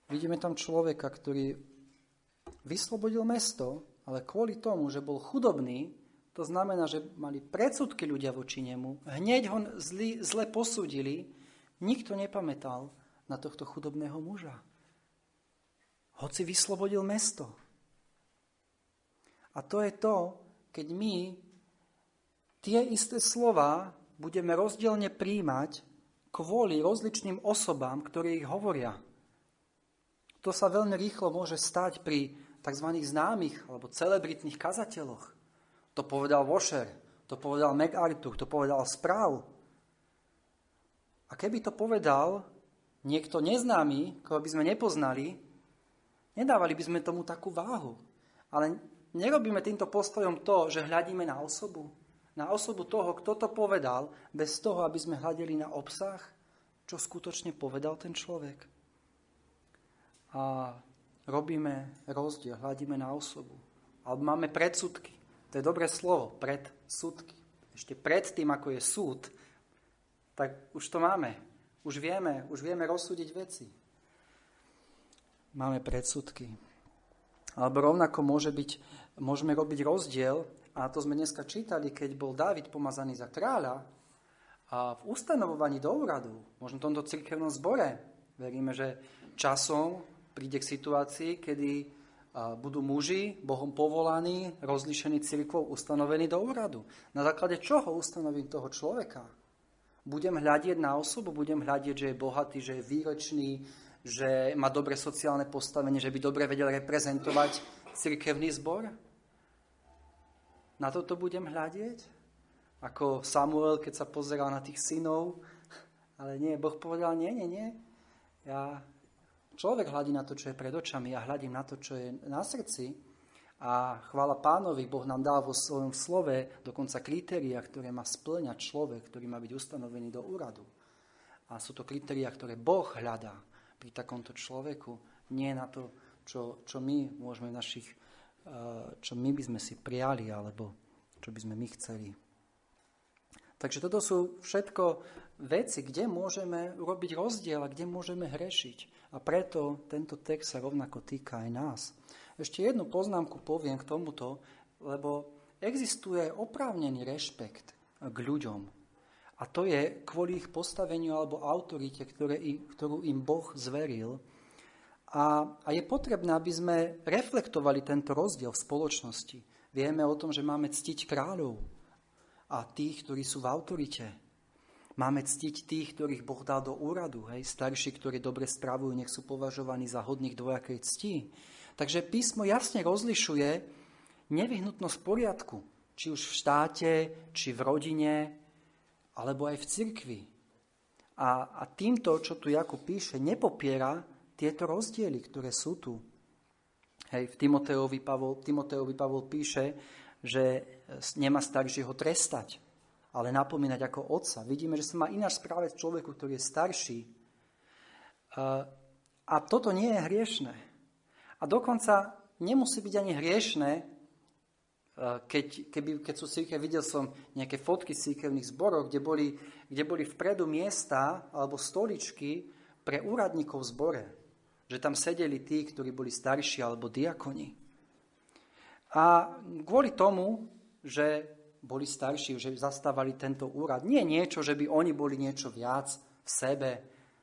Vidíme tam človeka, ktorý vyslobodil mesto, ale kvôli tomu, že bol chudobný, to znamená, že mali predsudky ľudia voči nemu, hneď ho zli, zle posúdili, nikto nepamätal na tohto chudobného muža. Hoci vyslobodil mesto. A to je to, keď my tie isté slova budeme rozdielne príjmať kvôli rozličným osobám, ktoré ich hovoria. To sa veľmi rýchlo môže stať pri tzv. známych alebo celebritných kazateľoch. To povedal Washer, to povedal MacArthur, to povedal Správ. A keby to povedal niekto neznámy, koho by sme nepoznali, Nedávali by sme tomu takú váhu. Ale nerobíme týmto postojom to, že hľadíme na osobu. Na osobu toho, kto to povedal, bez toho, aby sme hľadeli na obsah, čo skutočne povedal ten človek. A robíme rozdiel, hľadíme na osobu. Alebo máme predsudky. To je dobré slovo, predsudky. Ešte pred tým, ako je súd, tak už to máme. Už vieme, už vieme rozsúdiť veci. Máme predsudky. Alebo rovnako môže byť, môžeme robiť rozdiel, a to sme dneska čítali, keď bol Dávid pomazaný za kráľa, a v ustanovovaní do úradu, možno v tomto cirkevnom zbore, veríme, že časom príde k situácii, kedy budú muži, Bohom povolaní, rozlišení cirkvou, ustanovení do úradu. Na základe čoho ustanovím toho človeka? Budem hľadieť na osobu, budem hľadieť, že je bohatý, že je výročný, že má dobre sociálne postavenie, že by dobre vedel reprezentovať cirkevný zbor? Na toto budem hľadieť? Ako Samuel, keď sa pozeral na tých synov. Ale nie, Boh povedal, nie, nie, nie. Ja, človek hľadí na to, čo je pred očami. Ja hľadím na to, čo je na srdci. A chvála pánovi, Boh nám dal vo svojom slove dokonca kritéria, ktoré má splňať človek, ktorý má byť ustanovený do úradu. A sú to kritéria, ktoré Boh hľadá pri takomto človeku, nie na to, čo, čo my môžeme našich, eh, čo my by sme si prijali, alebo čo by sme my chceli. Takže toto sú všetko veci, kde môžeme urobiť rozdiel a kde môžeme hrešiť. A preto tento text sa rovnako týka aj nás. Ešte jednu poznámku poviem k tomuto, lebo existuje oprávnený rešpekt k ľuďom, a to je kvôli ich postaveniu alebo autorite, ktoré, ktorú im Boh zveril. A, a je potrebné, aby sme reflektovali tento rozdiel v spoločnosti. Vieme o tom, že máme ctiť kráľov a tých, ktorí sú v autorite. Máme ctiť tých, ktorých Boh dal do úradu. Hej? Starší, ktorí dobre spravujú, nech sú považovaní za hodných dvojakej cti. Takže písmo jasne rozlišuje nevyhnutnosť poriadku, či už v štáte, či v rodine, alebo aj v cirkvi. A, a týmto, čo tu Jakub píše, nepopiera tieto rozdiely, ktoré sú tu. Hej, v Timoteovi Pavol, Timoteovi Pavol píše, že nemá staršieho trestať, ale napomínať ako otca. Vidíme, že sa má ináč správať človeku, ktorý je starší. A toto nie je hriešné. A dokonca nemusí byť ani hriešné, Eh, keď, keby, keď sú církev, videl som nejaké fotky církevných zborov, kde boli, kde boli vpredu miesta alebo stoličky pre úradníkov v zbore. Že tam sedeli tí, ktorí boli starší alebo diakoni. A kvôli tomu, že boli starší, že zastávali tento úrad, nie niečo, že by oni boli niečo viac v sebe,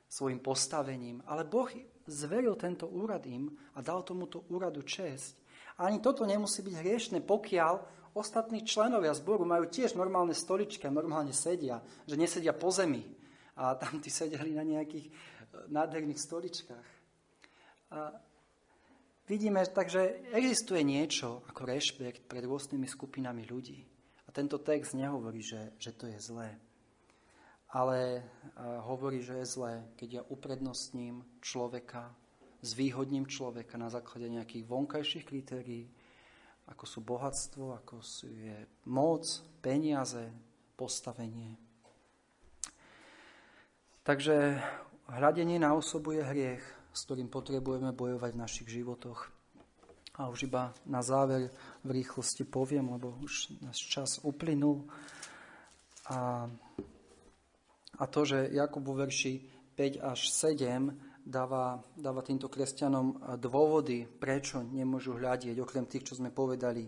svojim postavením, ale Boh zveril tento úrad im a dal tomuto úradu čest ani toto nemusí byť hriešne, pokiaľ ostatní členovia zboru majú tiež normálne stoličky a normálne sedia, že nesedia po zemi a tam tí sedeli na nejakých nádherných stoličkách. Vidíme, takže existuje niečo ako rešpekt pred rôznymi skupinami ľudí. A tento text nehovorí, že, že to je zlé. Ale hovorí, že je zlé, keď ja uprednostním človeka zvýhodním človeka na základe nejakých vonkajších kritérií, ako sú bohatstvo, ako sú je moc, peniaze, postavenie. Takže hľadenie na osobu je hriech, s ktorým potrebujeme bojovať v našich životoch. A už iba na záver v rýchlosti poviem, lebo už náš čas uplynul. A, a to, že Jakub vo verši 5 až 7 dáva, dáva týmto kresťanom dôvody, prečo nemôžu hľadieť, okrem tých, čo sme povedali,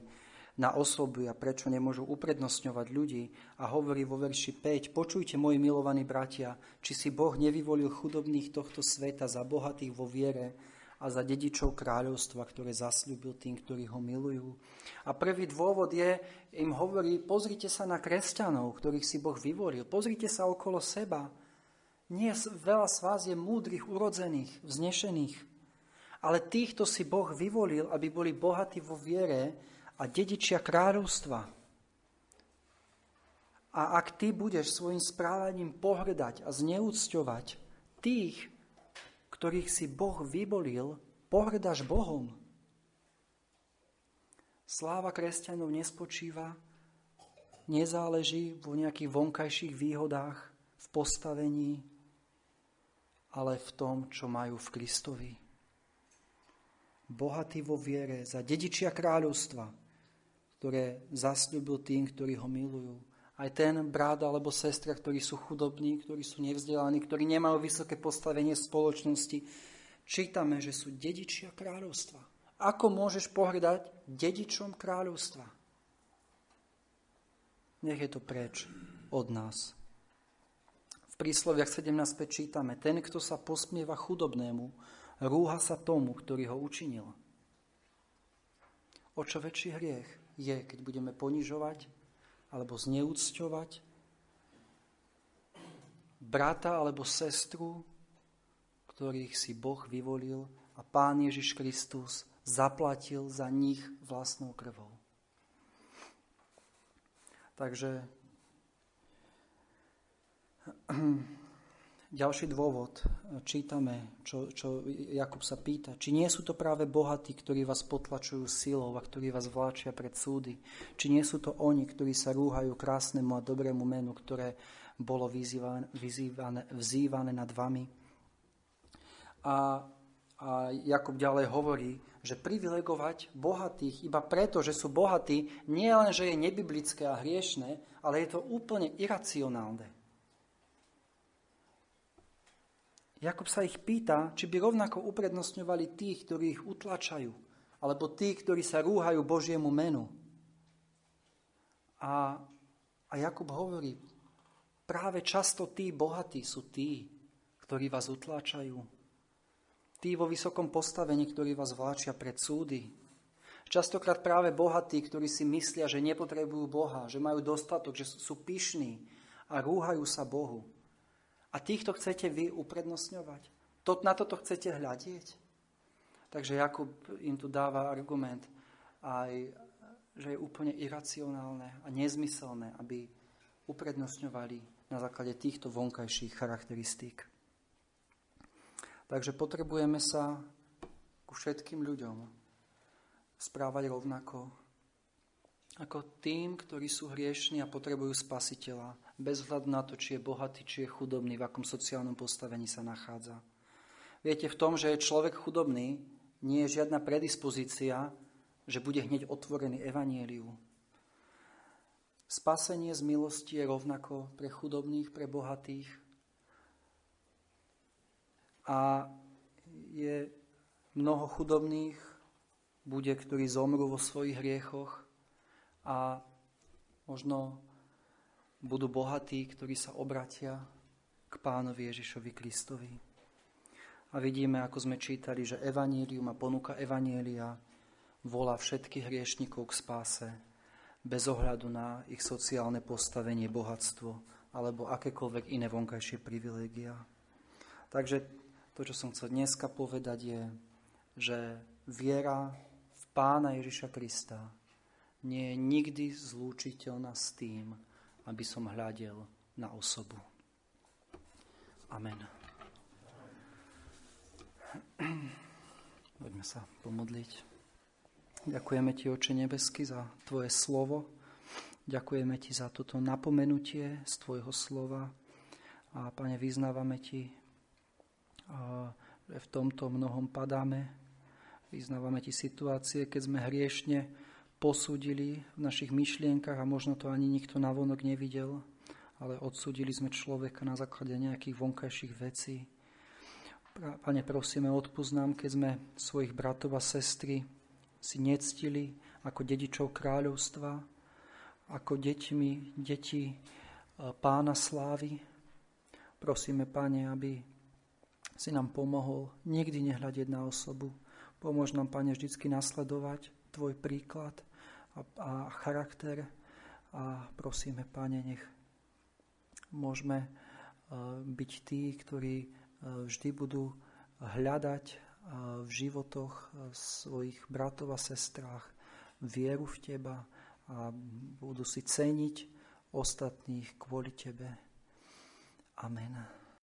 na osoby a prečo nemôžu uprednostňovať ľudí. A hovorí vo verši 5, počujte, moji milovaní bratia, či si Boh nevyvolil chudobných tohto sveta za bohatých vo viere a za dedičov kráľovstva, ktoré zasľúbil tým, ktorí ho milujú. A prvý dôvod je, im hovorí, pozrite sa na kresťanov, ktorých si Boh vyvolil, pozrite sa okolo seba, nie veľa z vás je múdrych, urodzených, vznešených, ale týchto si Boh vyvolil, aby boli bohatí vo viere a dedičia kráľovstva. A ak ty budeš svojim správaním pohrdať a zneúcťovať tých, ktorých si Boh vyvolil, pohrdaš Bohom. Sláva kresťanov nespočíva, nezáleží vo nejakých vonkajších výhodách, v postavení, ale v tom, čo majú v Kristovi. Bohatý vo viere za dedičia kráľovstva, ktoré zasľúbil tým, ktorí ho milujú. Aj ten brat alebo sestra, ktorí sú chudobní, ktorí sú nevzdelaní, ktorí nemajú vysoké postavenie v spoločnosti, čítame, že sú dedičia kráľovstva. Ako môžeš pohrdať dedičom kráľovstva? Nech je to preč od nás. V prísloviach 17.5 čítame, ten, kto sa posmieva chudobnému, rúha sa tomu, ktorý ho učinil. O čo väčší hriech je, keď budeme ponižovať alebo zneúcťovať brata alebo sestru, ktorých si Boh vyvolil a Pán Ježiš Kristus zaplatil za nich vlastnou krvou. Takže ďalší dôvod. Čítame, čo, čo Jakub sa pýta. Či nie sú to práve bohatí, ktorí vás potlačujú silou a ktorí vás vláčia pred súdy? Či nie sú to oni, ktorí sa rúhajú krásnemu a dobrému menu, ktoré bolo vyzývané, vyzývané, vzývané nad vami? A, a Jakub ďalej hovorí, že privilegovať bohatých iba preto, že sú bohatí, nie len, že je nebiblické a hriešné, ale je to úplne iracionálne. Jakub sa ich pýta, či by rovnako uprednostňovali tých, ktorí ich utlačajú, alebo tých, ktorí sa rúhajú Božiemu menu. A, a Jakub hovorí, práve často tí bohatí sú tí, ktorí vás utláčajú, Tí vo vysokom postavení, ktorí vás vláčia pred súdy. Častokrát práve bohatí, ktorí si myslia, že nepotrebujú Boha, že majú dostatok, že sú pyšní a rúhajú sa Bohu. A týchto chcete vy uprednostňovať? To, na toto chcete hľadieť? Takže Jakub im tu dáva argument, aj, že je úplne iracionálne a nezmyselné, aby uprednostňovali na základe týchto vonkajších charakteristík. Takže potrebujeme sa ku všetkým ľuďom správať rovnako ako tým, ktorí sú hriešni a potrebujú spasiteľa, bez hľadu na to, či je bohatý, či je chudobný, v akom sociálnom postavení sa nachádza. Viete, v tom, že je človek chudobný, nie je žiadna predispozícia, že bude hneď otvorený evanieliu. Spasenie z milosti je rovnako pre chudobných, pre bohatých, a je mnoho chudobných, bude, ktorí zomrú vo svojich hriechoch a možno budú bohatí, ktorí sa obratia k pánovi Ježišovi Kristovi. A vidíme, ako sme čítali, že Evanílium a ponuka Evanielia volá všetkých hriešnikov k spáse, bez ohľadu na ich sociálne postavenie, bohatstvo alebo akékoľvek iné vonkajšie privilégia. Takže to, čo som chcel dneska povedať, je, že viera v Pána Ježiša Krista nie je nikdy zlúčiteľná s tým, aby som hľadel na osobu. Amen. Poďme sa pomodliť. Ďakujeme Ti, Oče nebesky, za Tvoje slovo. Ďakujeme Ti za toto napomenutie z Tvojho slova. A, Pane, vyznávame Ti že v tomto mnohom padáme. Vyznávame ti situácie, keď sme hriešne posúdili v našich myšlienkach a možno to ani nikto navonok nevidel, ale odsúdili sme človeka na základe nejakých vonkajších vecí. Pane, prosíme, odpúsť nám, keď sme svojich bratov a sestry si nectili ako dedičov kráľovstva, ako deťmi, deti e, pána slávy. Prosíme, Pane, aby si nám pomohol nikdy nehľadiť na osobu. Pomôž nám, Pane, vždycky nasledovať Tvoj príklad a, charakter a prosíme, Pane, nech môžeme uh, byť tí, ktorí uh, vždy budú hľadať uh, v životoch svojich bratov a sestrách vieru v Teba a budú si ceniť ostatných kvôli Tebe. Amen.